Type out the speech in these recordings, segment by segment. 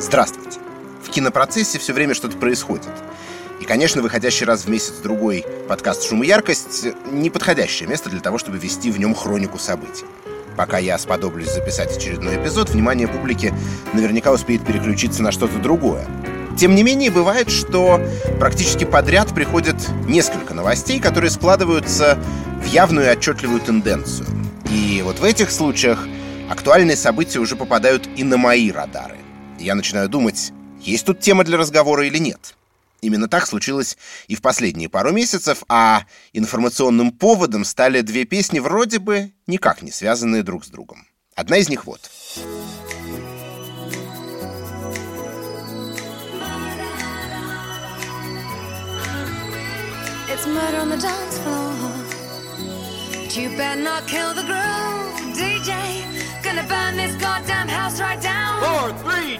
Здравствуйте. В кинопроцессе все время что-то происходит. И, конечно, выходящий раз в месяц-другой подкаст «Шум и яркость» — неподходящее место для того, чтобы вести в нем хронику событий. Пока я сподоблюсь записать очередной эпизод, внимание публики наверняка успеет переключиться на что-то другое. Тем не менее, бывает, что практически подряд приходят несколько новостей, которые складываются в явную и отчетливую тенденцию. И вот в этих случаях актуальные события уже попадают и на мои радары. Я начинаю думать, есть тут тема для разговора или нет. Именно так случилось и в последние пару месяцев, а информационным поводом стали две песни, вроде бы никак не связанные друг с другом. Одна из них вот. It's murder on the dance floor. But you better not kill the groove, DJ. Gonna burn this goddamn house right down. Four, three,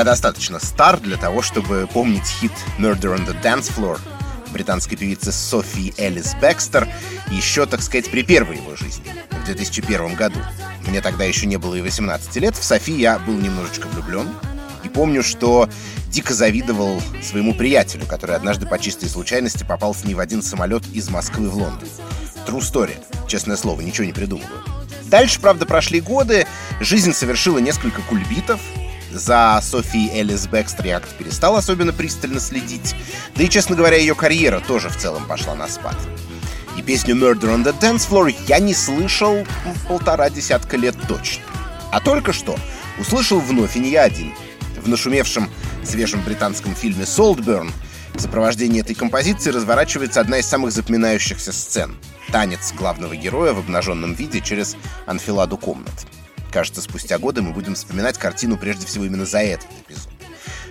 Я достаточно стар для того, чтобы помнить хит «Murder on the Dance Floor» британской певицы Софии Элис Бекстер еще, так сказать, при первой его жизни, в 2001 году. Мне тогда еще не было и 18 лет. В Софи я был немножечко влюблен. И помню, что дико завидовал своему приятелю, который однажды по чистой случайности попал с ней в один самолет из Москвы в Лондон. True story. Честное слово, ничего не придумываю. Дальше, правда, прошли годы, жизнь совершила несколько кульбитов, за Софией Элис как-то перестал особенно пристально следить. Да и, честно говоря, ее карьера тоже в целом пошла на спад. И песню Murder on the Dance Floor я не слышал полтора десятка лет точно. А только что услышал вновь, и не я один. В нашумевшем свежем британском фильме «Солтберн» в сопровождении этой композиции разворачивается одна из самых запоминающихся сцен. Танец главного героя в обнаженном виде через анфиладу комнат. Кажется, спустя годы мы будем вспоминать картину прежде всего именно за этот эпизод.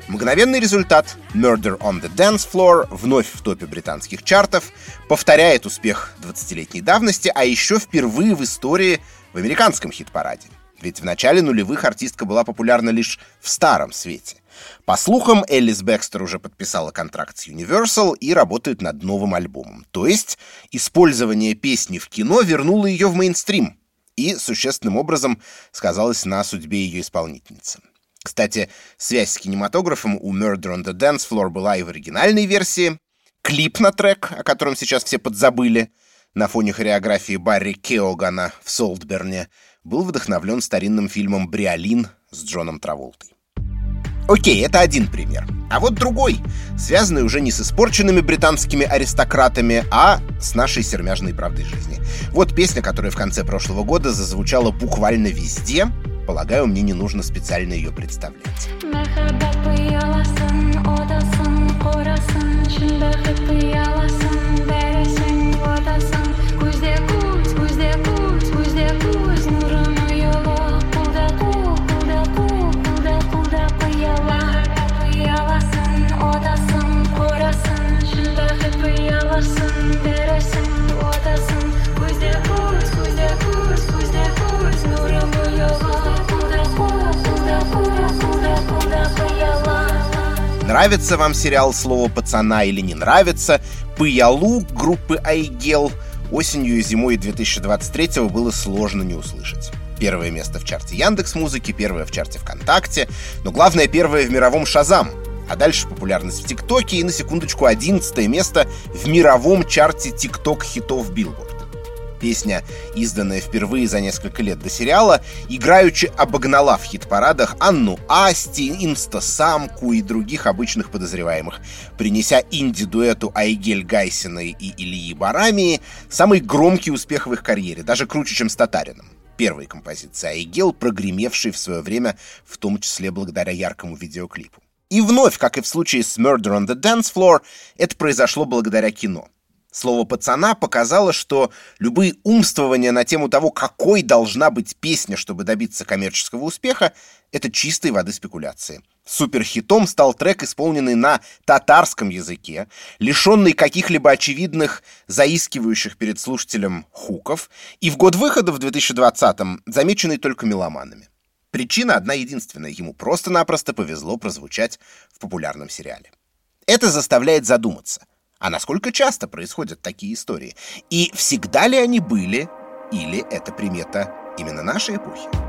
Мгновенный результат «Murder on the Dance Floor» вновь в топе британских чартов, повторяет успех 20-летней давности, а еще впервые в истории в американском хит-параде. Ведь в начале нулевых артистка была популярна лишь в старом свете. По слухам, Эллис Бекстер уже подписала контракт с Universal и работает над новым альбомом. То есть использование песни в кино вернуло ее в мейнстрим и существенным образом сказалось на судьбе ее исполнительницы. Кстати, связь с кинематографом у Murder on the Dance Floor была и в оригинальной версии. Клип на трек, о котором сейчас все подзабыли, на фоне хореографии Барри Кеогана в Солтберне, был вдохновлен старинным фильмом «Бриолин» с Джоном Траволтой. Окей, это один пример. А вот другой, связанный уже не с испорченными британскими аристократами, а с нашей сермяжной правдой жизни. Вот песня, которая в конце прошлого года зазвучала буквально везде. Полагаю, мне не нужно специально ее представлять. Нравится вам сериал «Слово пацана» или не нравится? «Пыялу» группы «Айгел» осенью и зимой 2023 было сложно не услышать. Первое место в чарте Яндекс Музыки, первое в чарте ВКонтакте, но главное первое в мировом Shazam, а дальше популярность в TikTok е и на секундочку одиннадцатое место в мировом чарте TikTok хитов Билборд. Песня, изданная впервые за несколько лет до сериала, играючи обогнала в хит-парадах Анну Асти, Инстасамку и других обычных подозреваемых, принеся инди-дуэту Айгель Гайсиной и Ильи Барамии самый громкий успех в их карьере, даже круче, чем с Татарином. Первой композиции Айгел, прогремевшей в свое время, в том числе благодаря яркому видеоклипу. И вновь, как и в случае с Murder on the Dance Floor, это произошло благодаря кино — Слово «пацана» показало, что любые умствования на тему того, какой должна быть песня, чтобы добиться коммерческого успеха, это чистой воды спекуляции. Суперхитом стал трек, исполненный на татарском языке, лишенный каких-либо очевидных, заискивающих перед слушателем хуков, и в год выхода в 2020-м замеченный только меломанами. Причина одна единственная, ему просто-напросто повезло прозвучать в популярном сериале. Это заставляет задуматься – а насколько часто происходят такие истории? И всегда ли они были, или это примета именно нашей эпохи?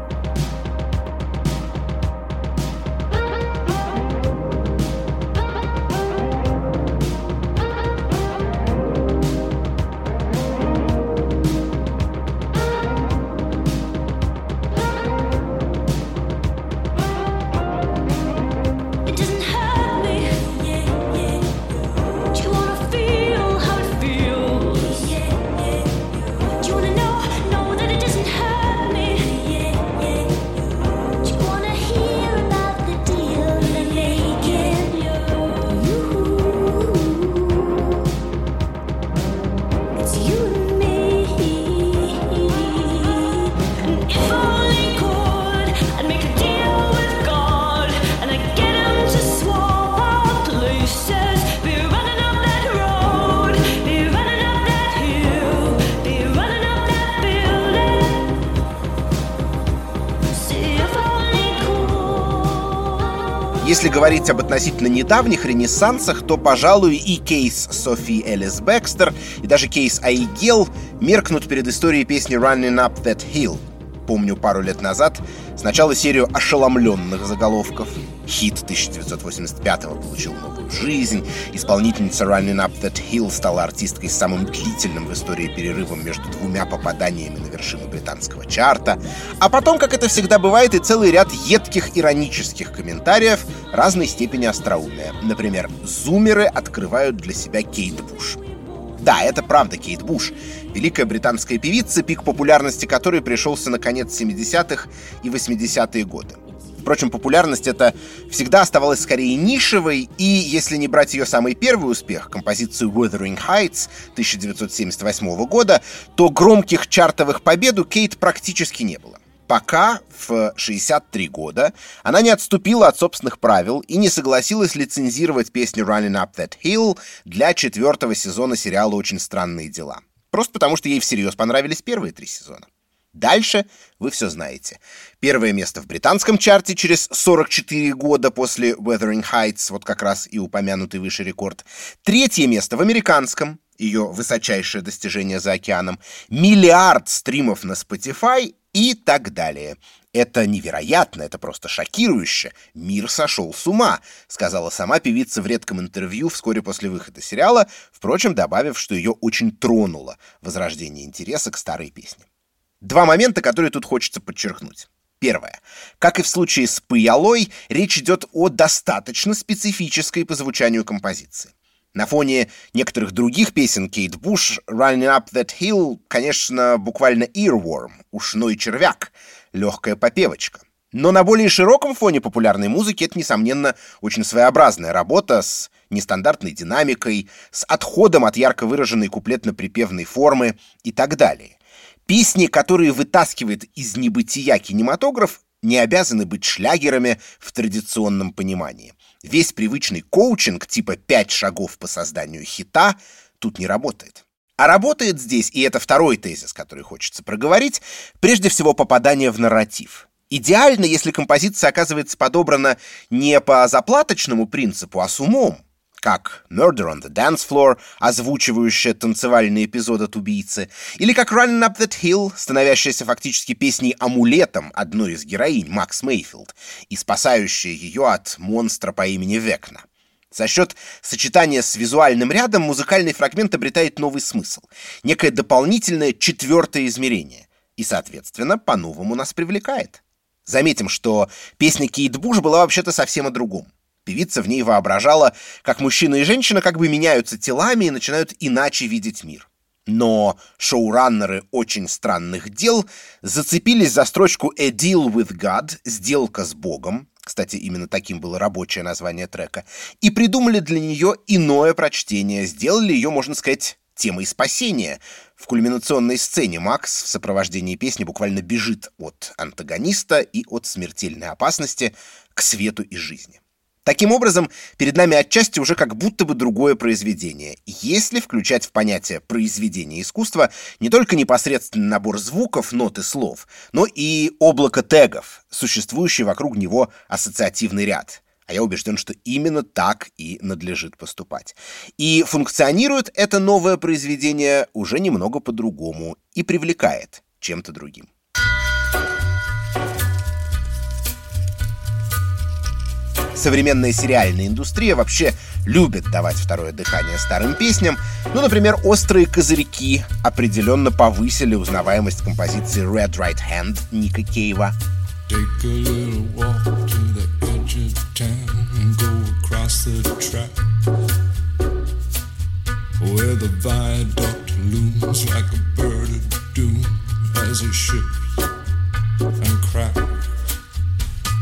Если говорить об относительно недавних ренессансах, то, пожалуй, и кейс Софи Элис Бекстер, и даже кейс Айгел меркнут перед историей песни «Running Up That Hill», помню пару лет назад, сначала серию ошеломленных заголовков. Хит 1985-го получил новую жизнь. Исполнительница Running Up That Hill стала артисткой с самым длительным в истории перерывом между двумя попаданиями на вершину британского чарта. А потом, как это всегда бывает, и целый ряд едких иронических комментариев разной степени остроумия. Например, зумеры открывают для себя Кейт Буш. Да, это правда Кейт Буш, великая британская певица, пик популярности которой пришелся на конец 70-х и 80-е годы. Впрочем, популярность эта всегда оставалась скорее нишевой, и если не брать ее самый первый успех, композицию Wuthering Heights 1978 года, то громких чартовых побед у Кейт практически не было пока в 63 года она не отступила от собственных правил и не согласилась лицензировать песню Running Up That Hill для четвертого сезона сериала «Очень странные дела». Просто потому, что ей всерьез понравились первые три сезона. Дальше вы все знаете. Первое место в британском чарте через 44 года после Wuthering Heights, вот как раз и упомянутый выше рекорд. Третье место в американском, ее высочайшее достижение за океаном. Миллиард стримов на Spotify и так далее. «Это невероятно, это просто шокирующе. Мир сошел с ума», — сказала сама певица в редком интервью вскоре после выхода сериала, впрочем, добавив, что ее очень тронуло возрождение интереса к старой песне. Два момента, которые тут хочется подчеркнуть. Первое. Как и в случае с Пыялой, речь идет о достаточно специфической по звучанию композиции. На фоне некоторых других песен Кейт Буш «Running Up That Hill», конечно, буквально earworm, ушной червяк, легкая попевочка. Но на более широком фоне популярной музыки это, несомненно, очень своеобразная работа с нестандартной динамикой, с отходом от ярко выраженной куплетно-припевной формы и так далее. Песни, которые вытаскивает из небытия кинематограф, не обязаны быть шлягерами в традиционном понимании. Весь привычный коучинг типа «пять шагов по созданию хита» тут не работает. А работает здесь, и это второй тезис, который хочется проговорить, прежде всего попадание в нарратив. Идеально, если композиция оказывается подобрана не по заплаточному принципу, а с умом, как Murder on the Dance Floor, озвучивающая танцевальный эпизод от убийцы, или как Running Up That Hill, становящаяся фактически песней-амулетом одной из героинь, Макс Мейфилд, и спасающая ее от монстра по имени Векна. За счет сочетания с визуальным рядом музыкальный фрагмент обретает новый смысл, некое дополнительное четвертое измерение, и, соответственно, по-новому нас привлекает. Заметим, что песня Кейт Буш была вообще-то совсем о другом. Певица в ней воображала, как мужчина и женщина как бы меняются телами и начинают иначе видеть мир. Но шоураннеры «Очень странных дел» зацепились за строчку «A deal with God» — «Сделка с Богом», кстати, именно таким было рабочее название трека, и придумали для нее иное прочтение, сделали ее, можно сказать, темой спасения. В кульминационной сцене Макс в сопровождении песни буквально бежит от антагониста и от смертельной опасности к свету и жизни. Таким образом, перед нами отчасти уже как будто бы другое произведение, если включать в понятие произведения искусства не только непосредственный набор звуков, нот и слов, но и облако тегов, существующий вокруг него ассоциативный ряд. А я убежден, что именно так и надлежит поступать. И функционирует это новое произведение уже немного по-другому и привлекает чем-то другим. Современная сериальная индустрия вообще любит давать второе дыхание старым песням. Ну, например, «Острые козырьки» определенно повысили узнаваемость композиции «Red Right Hand» Ника Кейва. Take a walk to the edge of town and go across the track Where the viaduct looms like a bird of doom as it shifts and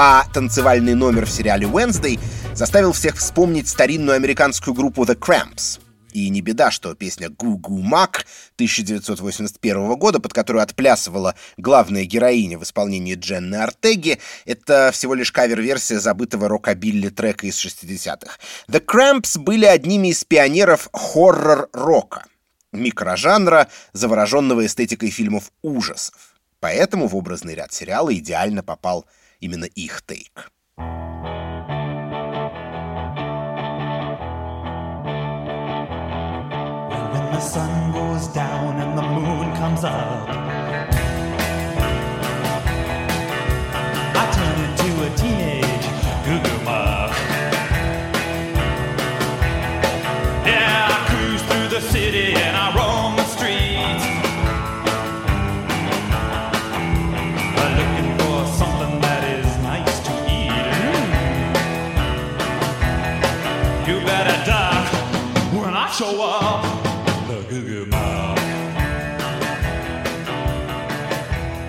А танцевальный номер в сериале Wednesday заставил всех вспомнить старинную американскую группу The Cramps. И не беда, что песня «Гу-Гу Мак» 1981 года, под которую отплясывала главная героиня в исполнении Дженны Артеги, это всего лишь кавер-версия забытого рокобилли трека из 60-х. The Cramps были одними из пионеров хоррор-рока, микрожанра, завороженного эстетикой фильмов ужасов. Поэтому в образный ряд сериала идеально попал именно их тейк. When the sun goes down and the moon comes up I turn into a teenage goo-goo muff Yeah, I cruise through the city and I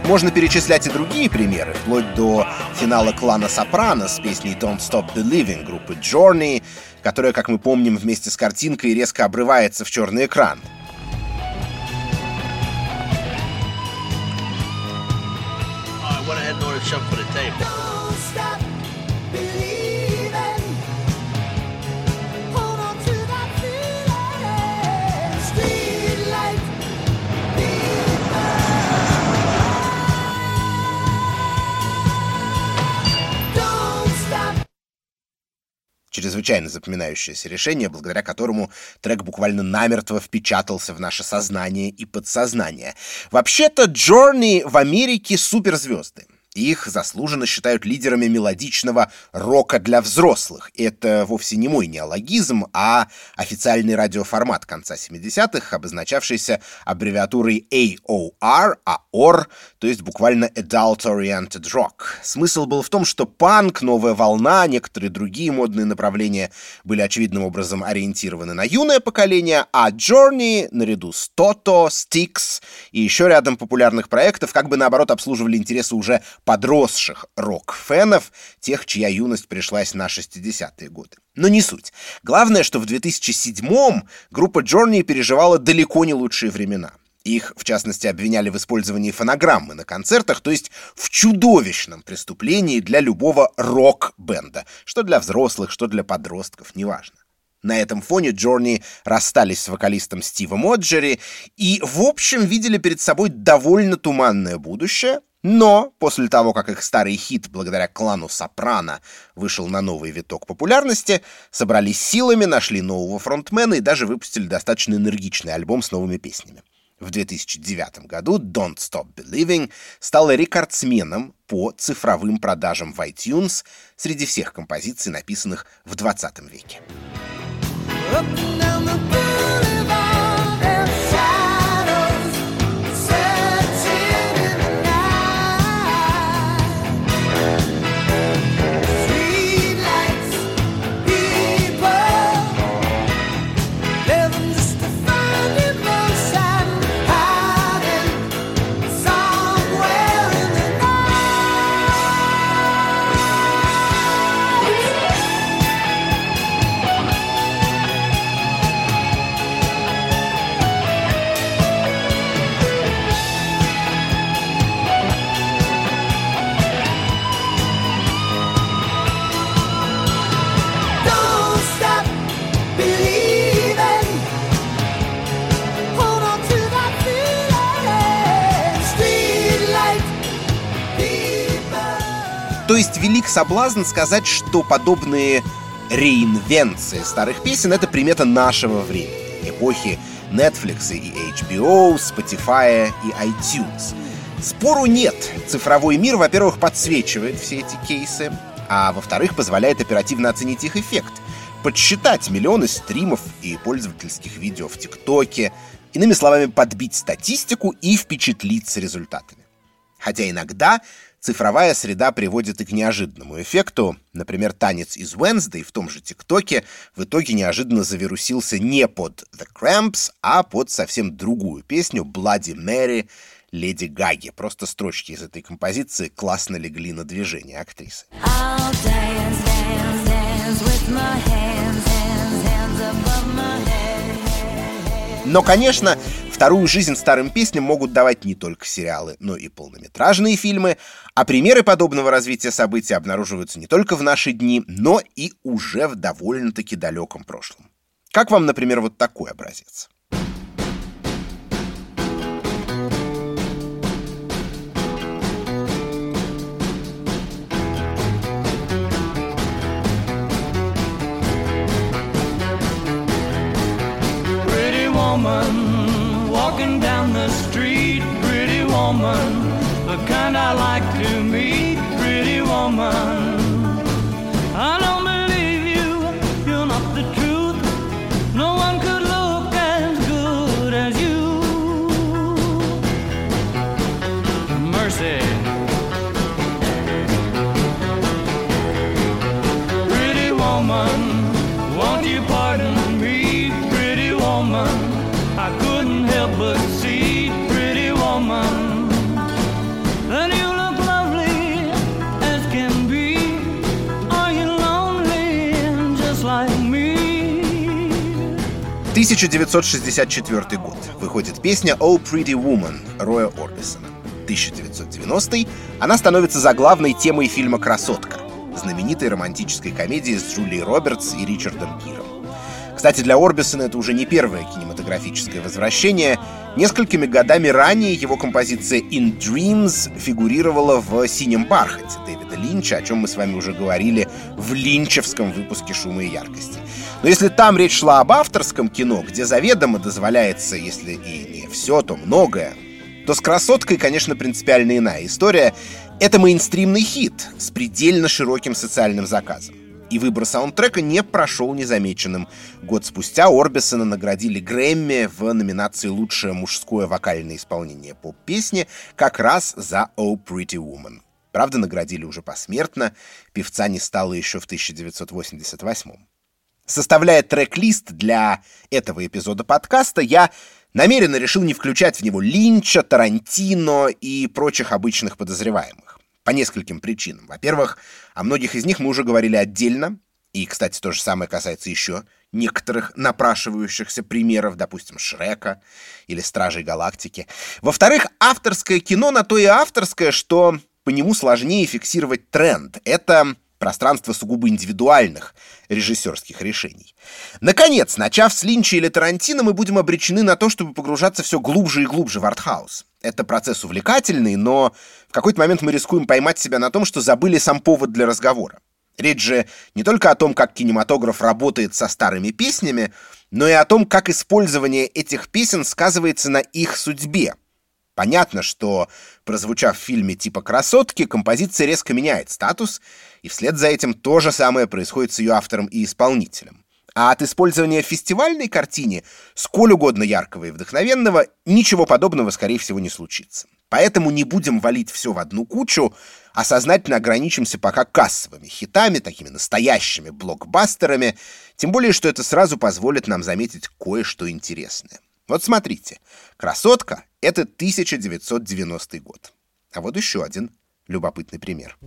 Можно перечислять и другие примеры, вплоть до финала клана Сопрано с песней Don't Stop Believing группы Journey, которая, как мы помним, вместе с картинкой резко обрывается в черный экран. I went ahead and ordered чрезвычайно запоминающееся решение, благодаря которому трек буквально намертво впечатался в наше сознание и подсознание. Вообще-то Джорни в Америке суперзвезды. Их заслуженно считают лидерами мелодичного рока для взрослых. Это вовсе не мой неологизм, а официальный радиоформат конца 70-х, обозначавшийся аббревиатурой AOR, AOR, то есть буквально Adult Oriented Rock. Смысл был в том, что панк, новая волна, некоторые другие модные направления были очевидным образом ориентированы на юное поколение, а Journey, наряду с Toto, Styx и еще рядом популярных проектов, как бы наоборот обслуживали интересы уже подросших рок-фенов, тех, чья юность пришлась на 60-е годы. Но не суть. Главное, что в 2007-м группа Journey переживала далеко не лучшие времена. Их, в частности, обвиняли в использовании фонограммы на концертах, то есть в чудовищном преступлении для любого рок-бенда, что для взрослых, что для подростков, неважно. На этом фоне Джорни расстались с вокалистом Стивом Оджери и, в общем, видели перед собой довольно туманное будущее, но после того, как их старый хит благодаря клану Сопрано вышел на новый виток популярности, собрались силами, нашли нового фронтмена и даже выпустили достаточно энергичный альбом с новыми песнями. В 2009 году Don't Stop Believing стала рекордсменом по цифровым продажам в iTunes среди всех композиций, написанных в 20 веке. Up and down the соблазн сказать, что подобные реинвенции старых песен — это примета нашего времени, эпохи Netflix и HBO, Spotify и iTunes. Спору нет. Цифровой мир, во-первых, подсвечивает все эти кейсы, а во-вторых, позволяет оперативно оценить их эффект, подсчитать миллионы стримов и пользовательских видео в ТикТоке, иными словами, подбить статистику и впечатлиться результатами. Хотя иногда цифровая среда приводит и к неожиданному эффекту. Например, танец из Wednesday в том же ТикТоке в итоге неожиданно завирусился не под The Cramps, а под совсем другую песню Bloody Mary Леди Гаги. Просто строчки из этой композиции классно легли на движение актрисы. Но, конечно, Вторую жизнь старым песням могут давать не только сериалы, но и полнометражные фильмы, а примеры подобного развития событий обнаруживаются не только в наши дни, но и уже в довольно-таки далеком прошлом. Как вам, например, вот такой образец? Woman, the kind I like to meet, pretty woman. 1964 год. Выходит песня «Oh Pretty Woman» Роя Орбисона. 1990 она становится заглавной темой фильма «Красотка», знаменитой романтической комедии с Джулией Робертс и Ричардом Гиром. Кстати, для Орбисона это уже не первое кинематографическое возвращение. Несколькими годами ранее его композиция «In Dreams» фигурировала в «Синем бархате» Дэвида Линча, о чем мы с вами уже говорили в линчевском выпуске «Шума и яркости». Но если там речь шла об авторском кино, где заведомо дозволяется, если и не все, то многое, то с «Красоткой», конечно, принципиально иная история. Это мейнстримный хит с предельно широким социальным заказом и выбор саундтрека не прошел незамеченным. Год спустя Орбисона наградили Грэмми в номинации «Лучшее мужское вокальное исполнение поп-песни» как раз за «Oh Pretty Woman». Правда, наградили уже посмертно, певца не стало еще в 1988 Составляя трек-лист для этого эпизода подкаста, я намеренно решил не включать в него Линча, Тарантино и прочих обычных подозреваемых. По нескольким причинам. Во-первых, о многих из них мы уже говорили отдельно, и, кстати, то же самое касается еще некоторых напрашивающихся примеров, допустим, Шрека или Стражей Галактики. Во-вторых, авторское кино на то и авторское, что по нему сложнее фиксировать тренд. Это пространство сугубо индивидуальных режиссерских решений. Наконец, начав с Линча или Тарантино, мы будем обречены на то, чтобы погружаться все глубже и глубже в артхаус. Это процесс увлекательный, но в какой-то момент мы рискуем поймать себя на том, что забыли сам повод для разговора. Речь же не только о том, как кинематограф работает со старыми песнями, но и о том, как использование этих песен сказывается на их судьбе. Понятно, что, прозвучав в фильме типа «Красотки», композиция резко меняет статус, и вслед за этим то же самое происходит с ее автором и исполнителем. А от использования фестивальной картине, сколь угодно яркого и вдохновенного, ничего подобного, скорее всего, не случится. Поэтому не будем валить все в одну кучу, а сознательно ограничимся пока кассовыми хитами, такими настоящими блокбастерами, тем более, что это сразу позволит нам заметить кое-что интересное. Вот смотрите, «Красотка» — это 1990 год. А вот еще один любопытный пример.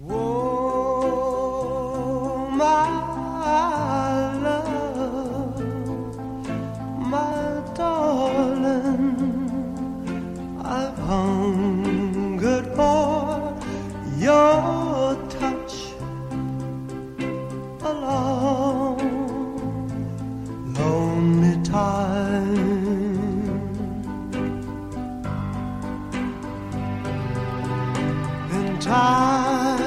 your time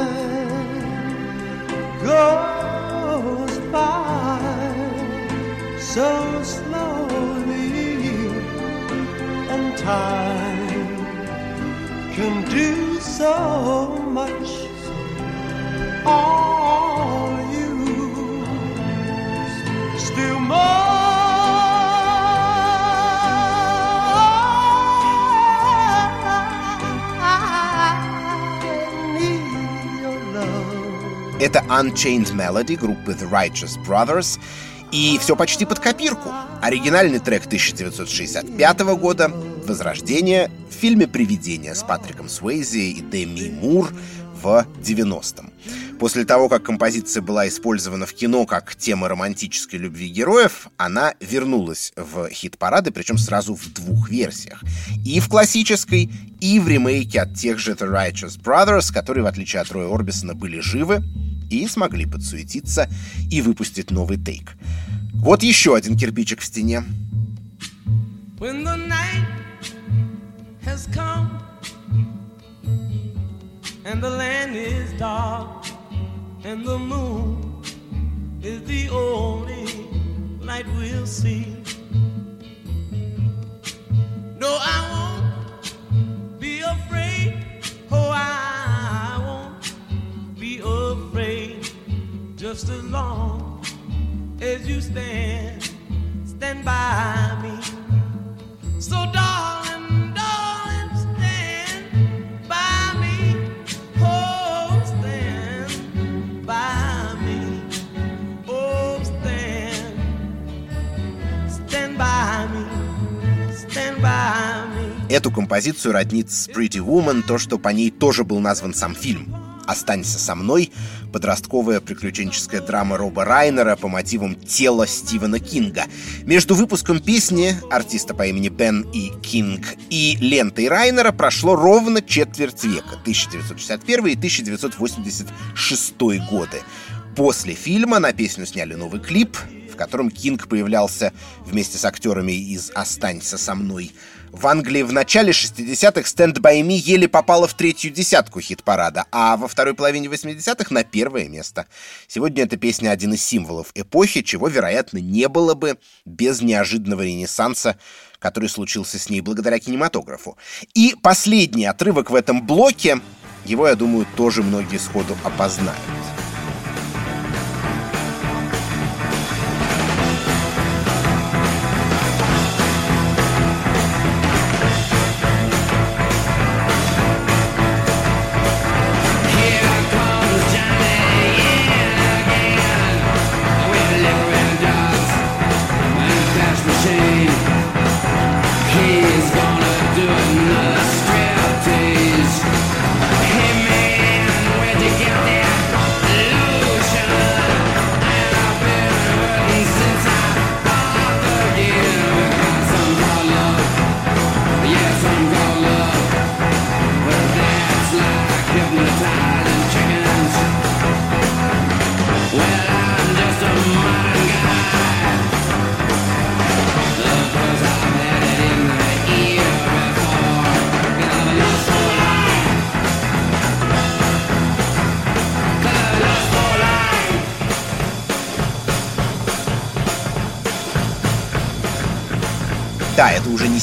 goes by so slowly, and time can do so much. All Это Unchained Melody группы The Righteous Brothers, и все почти под копирку. Оригинальный трек 1965 года «Возрождение» в фильме «Привидение» с Патриком Суэйзи и Деми Мур в 90-м. После того, как композиция была использована в кино как тема романтической любви героев, она вернулась в хит-парады, причем сразу в двух версиях. И в классической, и в ремейке от тех же The Righteous Brothers, которые, в отличие от Роя Орбисона, были живы и смогли подсуетиться и выпустить новый тейк. Вот еще один кирпичик в стене. When the night has come and the land is dark and the moon is the only light we'll see. No, I won't be afraid. Oh, I won't be afraid just as long as you stand, stand by me. So, darling, Эту композицию роднит с Pretty Woman то, что по ней тоже был назван сам фильм. «Останься со мной» — подростковая приключенческая драма Роба Райнера по мотивам тела Стивена Кинга. Между выпуском песни артиста по имени Бен и Кинг и лентой Райнера прошло ровно четверть века — 1961 и 1986 годы. После фильма на песню сняли новый клип, в котором Кинг появлялся вместе с актерами из «Останься со мной», в Англии в начале 60-х «Stand By Me» еле попала в третью десятку хит-парада, а во второй половине 80-х на первое место. Сегодня эта песня один из символов эпохи, чего, вероятно, не было бы без неожиданного ренессанса, который случился с ней благодаря кинематографу. И последний отрывок в этом блоке, его, я думаю, тоже многие сходу опознают.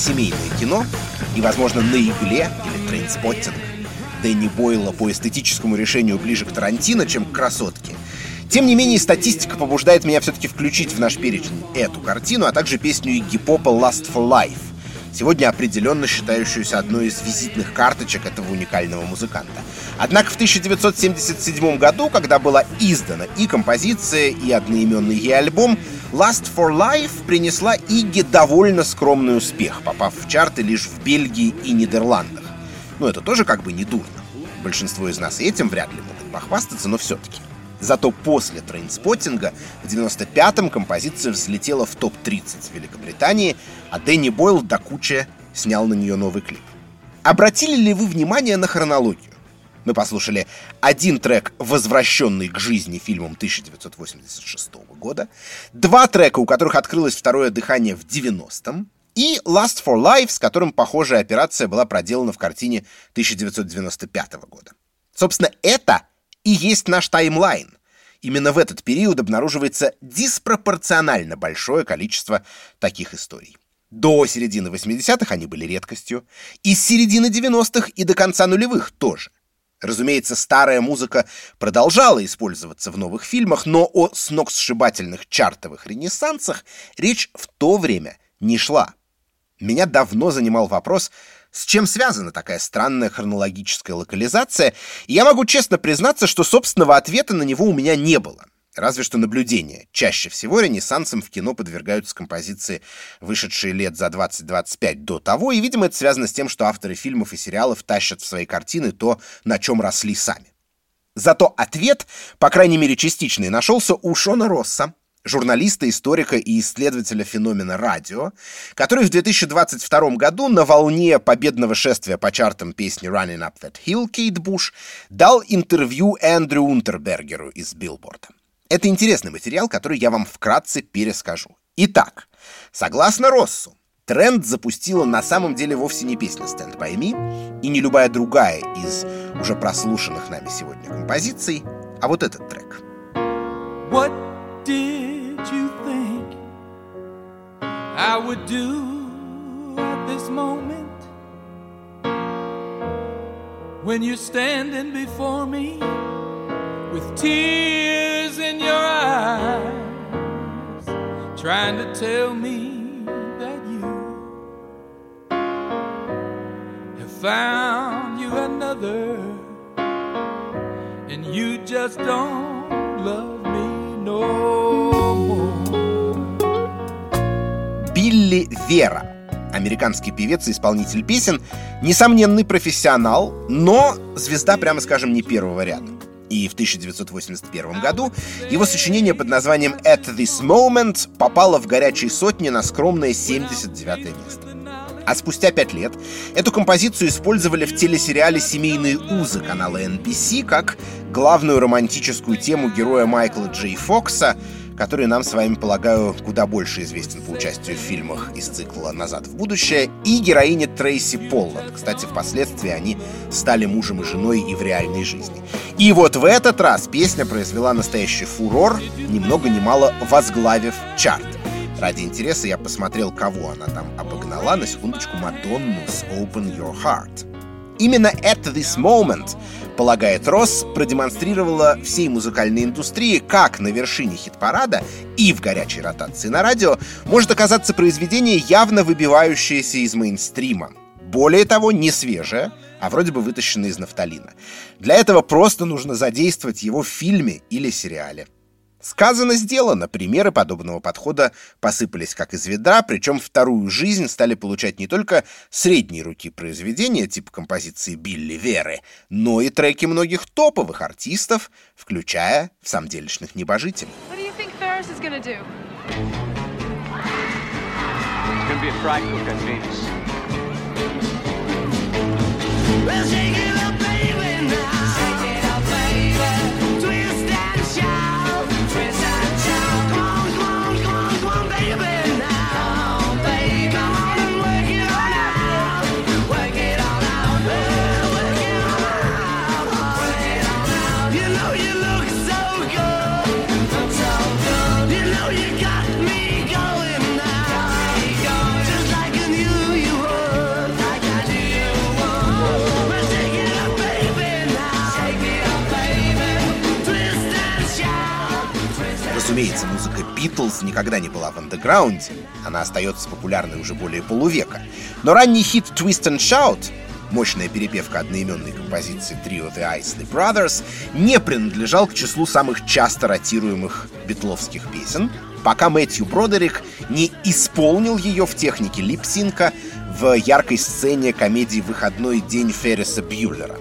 Семейное кино, и, возможно, На игле или Trainspotting Дэнни Бойла по эстетическому решению ближе к Тарантино, чем к красотке. Тем не менее, статистика побуждает меня все-таки включить в наш перечень эту картину, а также песню Игги Попа «Lust for Life», сегодня определенно считающуюся одной из визитных карточек этого уникального музыканта. Однако в 1977 году, когда была издана и композиция, и одноименный ей альбом, Last for Life принесла Игги довольно скромный успех, попав в чарты лишь в Бельгии и Нидерландах. Ну, это тоже как бы не дурно. Большинство из нас этим вряд ли могут похвастаться, но все-таки. Зато после трейнспоттинга в 95-м композиция взлетела в топ-30 в Великобритании, а Дэнни Бойл до кучи снял на нее новый клип. Обратили ли вы внимание на хронологию? Мы послушали один трек, возвращенный к жизни фильмом 1986 года, два трека, у которых открылось второе дыхание в 90-м, и Last for Life, с которым похожая операция была проделана в картине 1995 года. Собственно, это и есть наш таймлайн. Именно в этот период обнаруживается диспропорционально большое количество таких историй. До середины 80-х они были редкостью, и с середины 90-х и до конца нулевых тоже. Разумеется, старая музыка продолжала использоваться в новых фильмах, но о сногсшибательных чартовых ренессансах речь в то время не шла. Меня давно занимал вопрос, с чем связана такая странная хронологическая локализация, и я могу честно признаться, что собственного ответа на него у меня не было. Разве что наблюдение. Чаще всего ренессансом в кино подвергаются композиции, вышедшие лет за 20-25 до того, и, видимо, это связано с тем, что авторы фильмов и сериалов тащат в свои картины то, на чем росли сами. Зато ответ, по крайней мере частичный, нашелся у Шона Росса, журналиста, историка и исследователя феномена радио, который в 2022 году на волне победного шествия по чартам песни «Running Up That Hill» Кейт Буш дал интервью Эндрю Унтербергеру из Билборда. Это интересный материал, который я вам вкратце перескажу. Итак, согласно Россу, тренд запустила на самом деле вовсе не песня «Stand By Me» и не любая другая из уже прослушанных нами сегодня композиций, а вот этот трек. What did you think I would do at this moment when you're standing before me with tears in your eyes, trying to tell me that you have found you another and you just don't love me no more. Билли Вера. Американский певец и исполнитель песен, несомненный профессионал, но звезда, прямо скажем, не первого ряда. И в 1981 году его сочинение под названием «At This Moment» попало в горячие сотни на скромное 79 место. А спустя пять лет эту композицию использовали в телесериале «Семейные узы» канала NBC как главную романтическую тему героя Майкла Джей Фокса, который нам с вами, полагаю, куда больше известен по участию в фильмах из цикла «Назад в будущее», и героине Трейси Полланд. Кстати, впоследствии они стали мужем и женой и в реальной жизни. И вот в этот раз песня произвела настоящий фурор, ни много ни мало возглавив чарт. Ради интереса я посмотрел, кого она там обогнала, на секундочку, Мадонну с «Open Your Heart». Именно «At This Moment», полагает Росс, продемонстрировала всей музыкальной индустрии, как на вершине хит-парада и в горячей ротации на радио может оказаться произведение, явно выбивающееся из мейнстрима. Более того, не свежее, а вроде бы вытащенное из нафталина. Для этого просто нужно задействовать его в фильме или сериале. Сказано, сделано. Примеры подобного подхода посыпались как из ведра, причем вторую жизнь стали получать не только средней руки произведения, типа композиции Билли Веры, но и треки многих топовых артистов, включая в самом делешных небожителей. What do you think Битлз никогда не была в андеграунде, она остается популярной уже более полувека. Но ранний хит «Twist and Shout» мощная перепевка одноименной композиции трио The Isley Brothers, не принадлежал к числу самых часто ротируемых битловских песен, пока Мэтью Бродерик не исполнил ее в технике липсинка в яркой сцене комедии «Выходной день» Ферриса Бьюлера.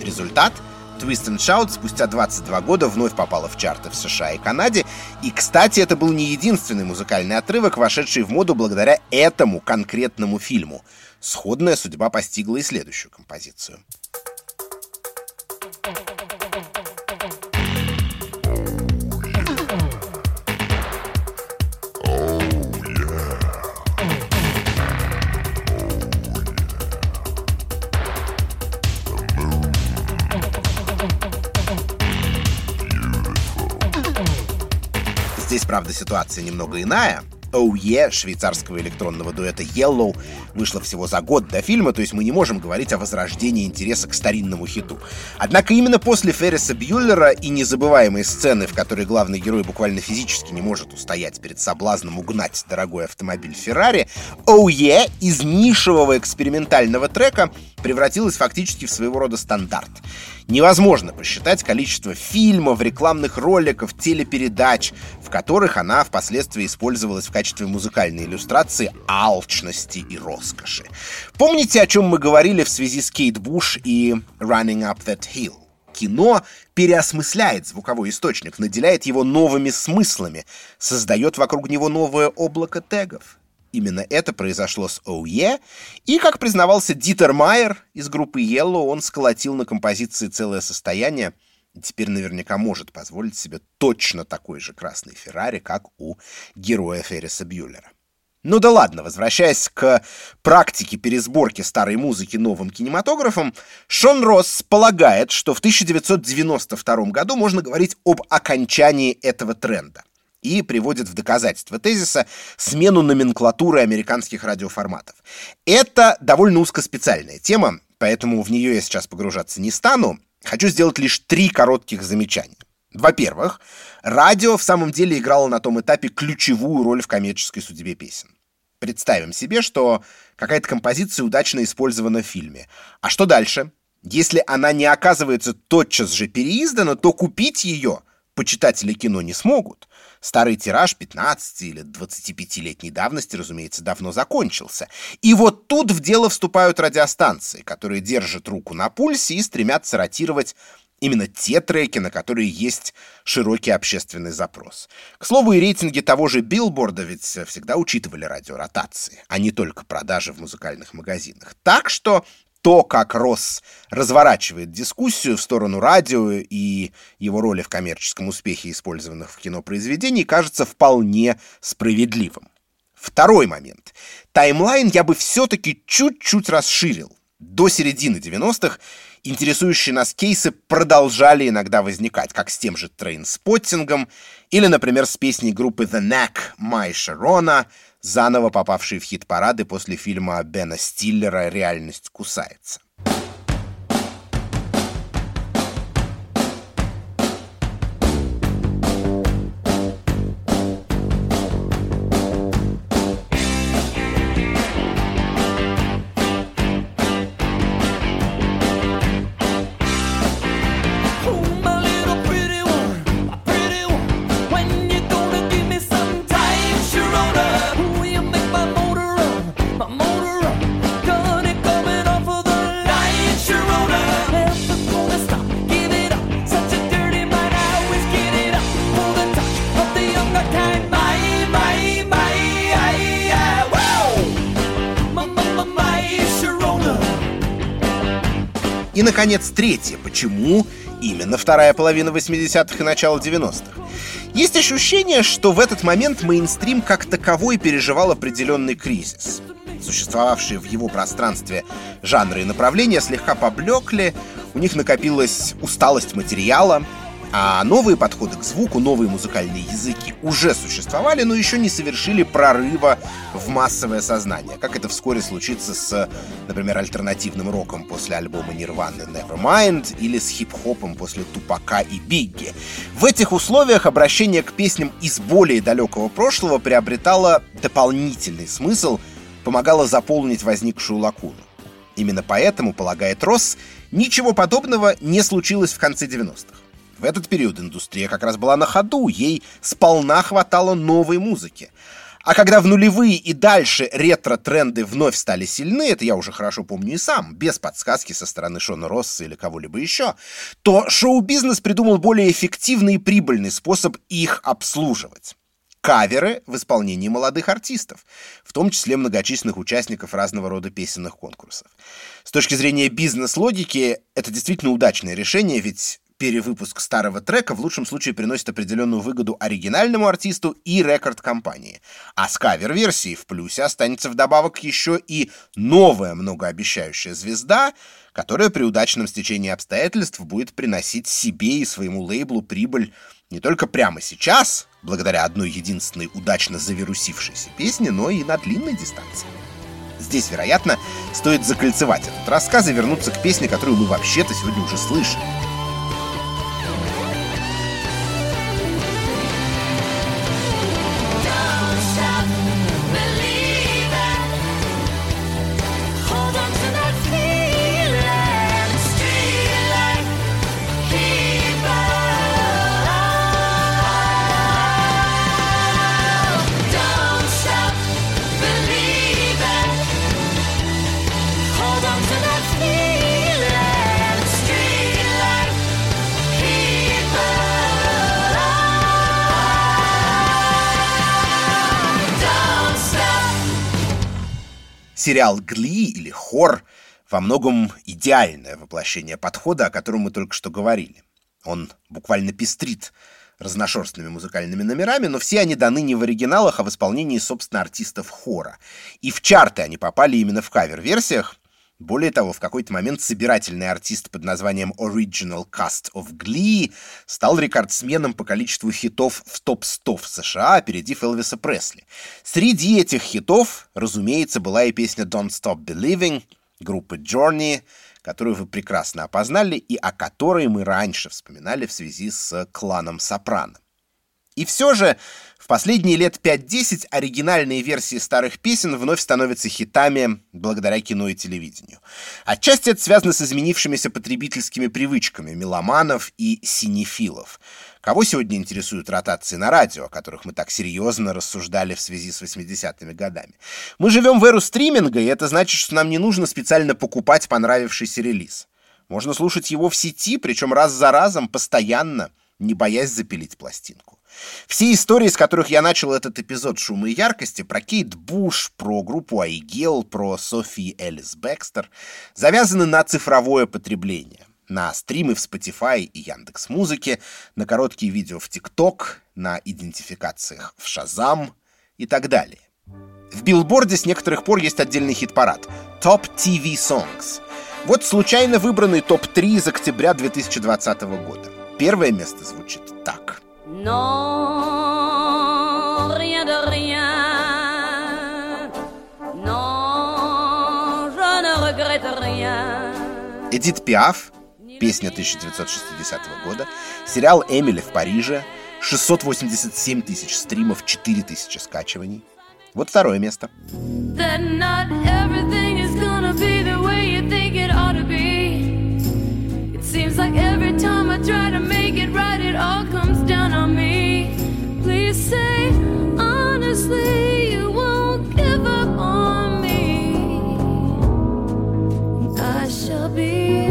Результат — Twist and Shout спустя 22 года вновь попала в чарты в США и Канаде. И, кстати, это был не единственный музыкальный отрывок, вошедший в моду благодаря этому конкретному фильму. Сходная судьба постигла и следующую композицию. Здесь, правда, ситуация немного иная. Yeah швейцарского электронного дуэта Yellow вышла всего за год до фильма, то есть мы не можем говорить о возрождении интереса к старинному хиту. Однако именно после Ферриса Бьюллера и незабываемой сцены, в которой главный герой буквально физически не может устоять перед соблазном угнать дорогой автомобиль Феррари, Yeah из нишевого экспериментального трека превратилась фактически в своего рода стандарт. Невозможно посчитать количество фильмов, рекламных роликов, телепередач, в которых она впоследствии использовалась в качестве музыкальной иллюстрации алчности и роскоши. Помните, о чем мы говорили в связи с Кейт Буш и Running Up That Hill? Кино переосмысляет звуковой источник, наделяет его новыми смыслами, создает вокруг него новое облако тегов. Именно это произошло с Yeah, и, как признавался Дитер Майер из группы Yellow, он сколотил на композиции целое состояние, и теперь наверняка может позволить себе точно такой же красный Феррари, как у героя Ферриса Бьюллера. Ну да ладно, возвращаясь к практике пересборки старой музыки новым кинематографом, Шон Росс полагает, что в 1992 году можно говорить об окончании этого тренда и приводит в доказательство тезиса смену номенклатуры американских радиоформатов. Это довольно узкоспециальная тема, поэтому в нее я сейчас погружаться не стану. Хочу сделать лишь три коротких замечания. Во-первых, радио в самом деле играло на том этапе ключевую роль в коммерческой судьбе песен. Представим себе, что какая-то композиция удачно использована в фильме. А что дальше? Если она не оказывается тотчас же переиздана, то купить ее почитатели кино не смогут. Старый тираж 15 или 25-летней давности, разумеется, давно закончился. И вот тут в дело вступают радиостанции, которые держат руку на пульсе и стремятся ротировать именно те треки, на которые есть широкий общественный запрос. К слову, и рейтинги того же билборда ведь всегда учитывали радиоротации, а не только продажи в музыкальных магазинах. Так что то, как Росс разворачивает дискуссию в сторону радио и его роли в коммерческом успехе использованных в кинопроизведении, кажется вполне справедливым. Второй момент. Таймлайн я бы все-таки чуть-чуть расширил. До середины 90-х интересующие нас кейсы продолжали иногда возникать, как с тем же трейнспоттингом или, например, с песней группы The Knack «My Шарона», заново попавшей в хит-парады после фильма Бена Стиллера «Реальность кусается». Наконец, третье. Почему именно вторая половина 80-х и начало 90-х? Есть ощущение, что в этот момент мейнстрим как таковой переживал определенный кризис. Существовавшие в его пространстве жанры и направления слегка поблекли, у них накопилась усталость материала, а новые подходы к звуку, новые музыкальные языки уже существовали, но еще не совершили прорыва в массовое сознание, как это вскоре случится с, например, альтернативным роком после альбома Нирваны Nevermind или с хип-хопом после Тупака и Бигги. В этих условиях обращение к песням из более далекого прошлого приобретало дополнительный смысл, помогало заполнить возникшую лакуну. Именно поэтому, полагает Росс, ничего подобного не случилось в конце 90-х. В этот период индустрия как раз была на ходу, ей сполна хватало новой музыки. А когда в нулевые и дальше ретро-тренды вновь стали сильны, это я уже хорошо помню и сам, без подсказки со стороны Шона Росса или кого-либо еще, то шоу-бизнес придумал более эффективный и прибыльный способ их обслуживать. Каверы в исполнении молодых артистов, в том числе многочисленных участников разного рода песенных конкурсов. С точки зрения бизнес-логики, это действительно удачное решение, ведь перевыпуск старого трека в лучшем случае приносит определенную выгоду оригинальному артисту и рекорд-компании. А с кавер-версией в плюсе останется вдобавок еще и новая многообещающая звезда, которая при удачном стечении обстоятельств будет приносить себе и своему лейблу прибыль не только прямо сейчас, благодаря одной единственной удачно завирусившейся песне, но и на длинной дистанции. Здесь, вероятно, стоит закольцевать этот рассказ и вернуться к песне, которую мы вообще-то сегодня уже слышали. Сериал «Гли» или «Хор» во многом идеальное воплощение подхода, о котором мы только что говорили. Он буквально пестрит разношерстными музыкальными номерами, но все они даны не в оригиналах, а в исполнении, собственно, артистов хора. И в чарты они попали именно в кавер-версиях. Более того, в какой-то момент собирательный артист под названием Original Cast of Glee стал рекордсменом по количеству хитов в топ-100 в США, опередив Элвиса Пресли. Среди этих хитов, разумеется, была и песня Don't Stop Believing группы Journey, которую вы прекрасно опознали и о которой мы раньше вспоминали в связи с кланом Сопрано. И все же в последние лет 5-10 оригинальные версии старых песен вновь становятся хитами благодаря кино и телевидению. Отчасти это связано с изменившимися потребительскими привычками меломанов и синефилов. Кого сегодня интересуют ротации на радио, о которых мы так серьезно рассуждали в связи с 80-ми годами? Мы живем в эру стриминга, и это значит, что нам не нужно специально покупать понравившийся релиз. Можно слушать его в сети, причем раз за разом, постоянно, не боясь запилить пластинку. Все истории, с которых я начал этот эпизод шума и яркости, про Кейт Буш, про группу Айгел, про Софи Элис Бекстер, завязаны на цифровое потребление. На стримы в Spotify и Яндекс Музыке, на короткие видео в ТикТок, на идентификациях в Шазам и так далее. В билборде с некоторых пор есть отдельный хит-парад Top TV Songs. Вот случайно выбранный топ-3 из октября 2020 года. Первое место звучит так. Non, rien de rien. Non, je ne regrette rien. Эдит Пиаф, песня 1960 года, сериал «Эмили в Париже», 687 тысяч стримов, 4 тысячи скачиваний. Вот второе место. That not everything time I try to make it right, it all comes down on me. Please say honestly, you won't give up on me. I shall believe.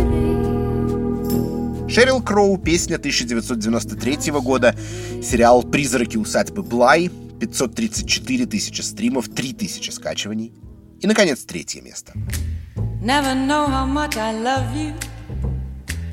Шерил Кроу, песня 1993 года, сериал «Призраки усадьбы Блай», 534 тысячи стримов, 3 тысячи скачиваний. И, наконец, третье место. Never know how much I love you.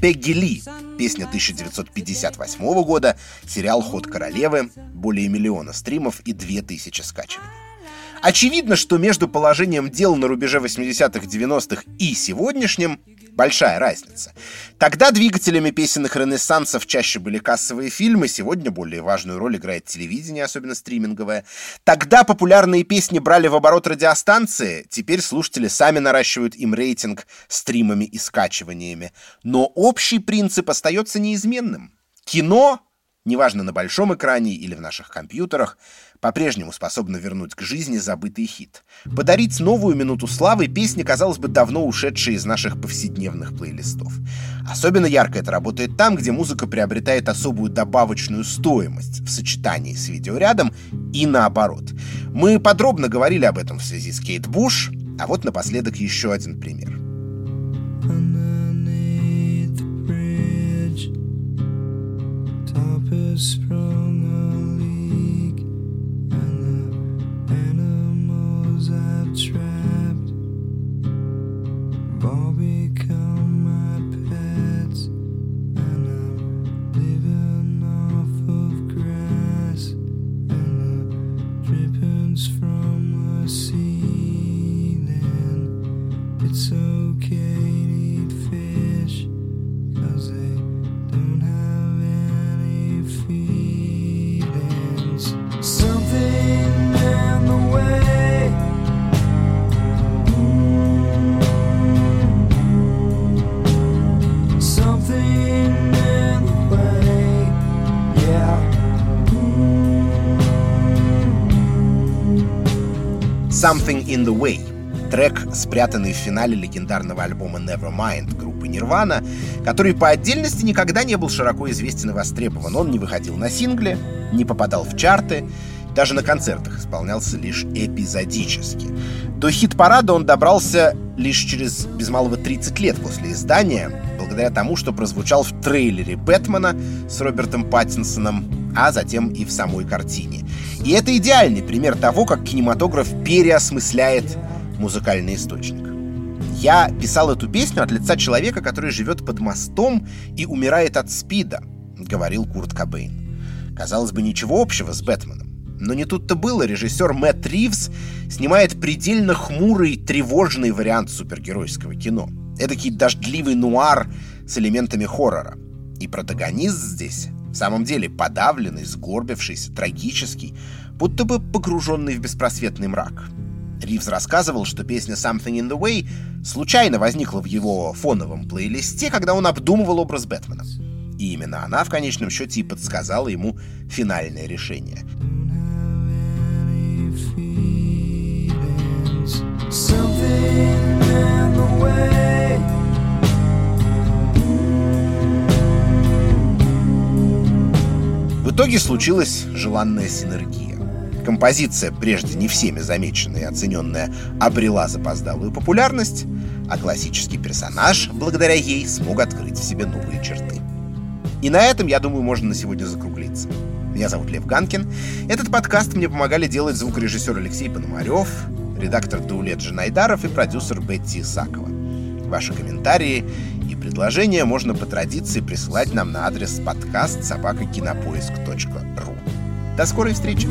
Пегги Ли, песня 1958 года, сериал «Ход королевы», более миллиона стримов и 2000 скачиваний. Очевидно, что между положением дел на рубеже 80-х, 90-х и сегодняшним большая разница. Тогда двигателями песенных ренессансов чаще были кассовые фильмы, сегодня более важную роль играет телевидение, особенно стриминговое. Тогда популярные песни брали в оборот радиостанции, теперь слушатели сами наращивают им рейтинг стримами и скачиваниями. Но общий принцип остается неизменным. Кино, неважно на большом экране или в наших компьютерах, по-прежнему способно вернуть к жизни забытый хит. Подарить новую минуту славы песни, казалось бы, давно ушедшие из наших повседневных плейлистов. Особенно ярко это работает там, где музыка приобретает особую добавочную стоимость в сочетании с видеорядом и наоборот. Мы подробно говорили об этом в связи с Кейт Буш, а вот напоследок еще один пример. Top has sprung in the Way», трек, спрятанный в финале легендарного альбома Nevermind группы Nirvana, который по отдельности никогда не был широко известен и востребован. Он не выходил на сингле, не попадал в чарты, даже на концертах исполнялся лишь эпизодически. До хит-парада он добрался лишь через без малого 30 лет после издания, благодаря тому, что прозвучал в трейлере «Бэтмена» с Робертом Паттинсоном, а затем и в самой картине. И это идеальный пример того, как кинематограф переосмысляет музыкальный источник. Я писал эту песню от лица человека, который живет под мостом и умирает от спида, говорил Курт Кобейн. Казалось бы, ничего общего с Бэтменом. Но не тут-то было. Режиссер Мэтт Ривз снимает предельно хмурый, тревожный вариант супергеройского кино. Эдакий дождливый нуар с элементами хоррора. И протагонист здесь в самом деле подавленный, сгорбившийся, трагический, будто бы погруженный в беспросветный мрак. Ривз рассказывал, что песня «Something in the Way» случайно возникла в его фоновом плейлисте, когда он обдумывал образ Бэтмена. И именно она в конечном счете и подсказала ему финальное решение. Something В итоге случилась желанная синергия. Композиция, прежде не всеми замеченная и оцененная, обрела запоздалую популярность, а классический персонаж, благодаря ей, смог открыть в себе новые черты. И на этом, я думаю, можно на сегодня закруглиться. Меня зовут Лев Ганкин. Этот подкаст мне помогали делать звукорежиссер Алексей Пономарев, редактор Даулет Джанайдаров и продюсер Бетти Исакова. Ваши комментарии предложения можно по традиции присылать нам на адрес подкаст собакакинопоиск.ру. До скорой встречи!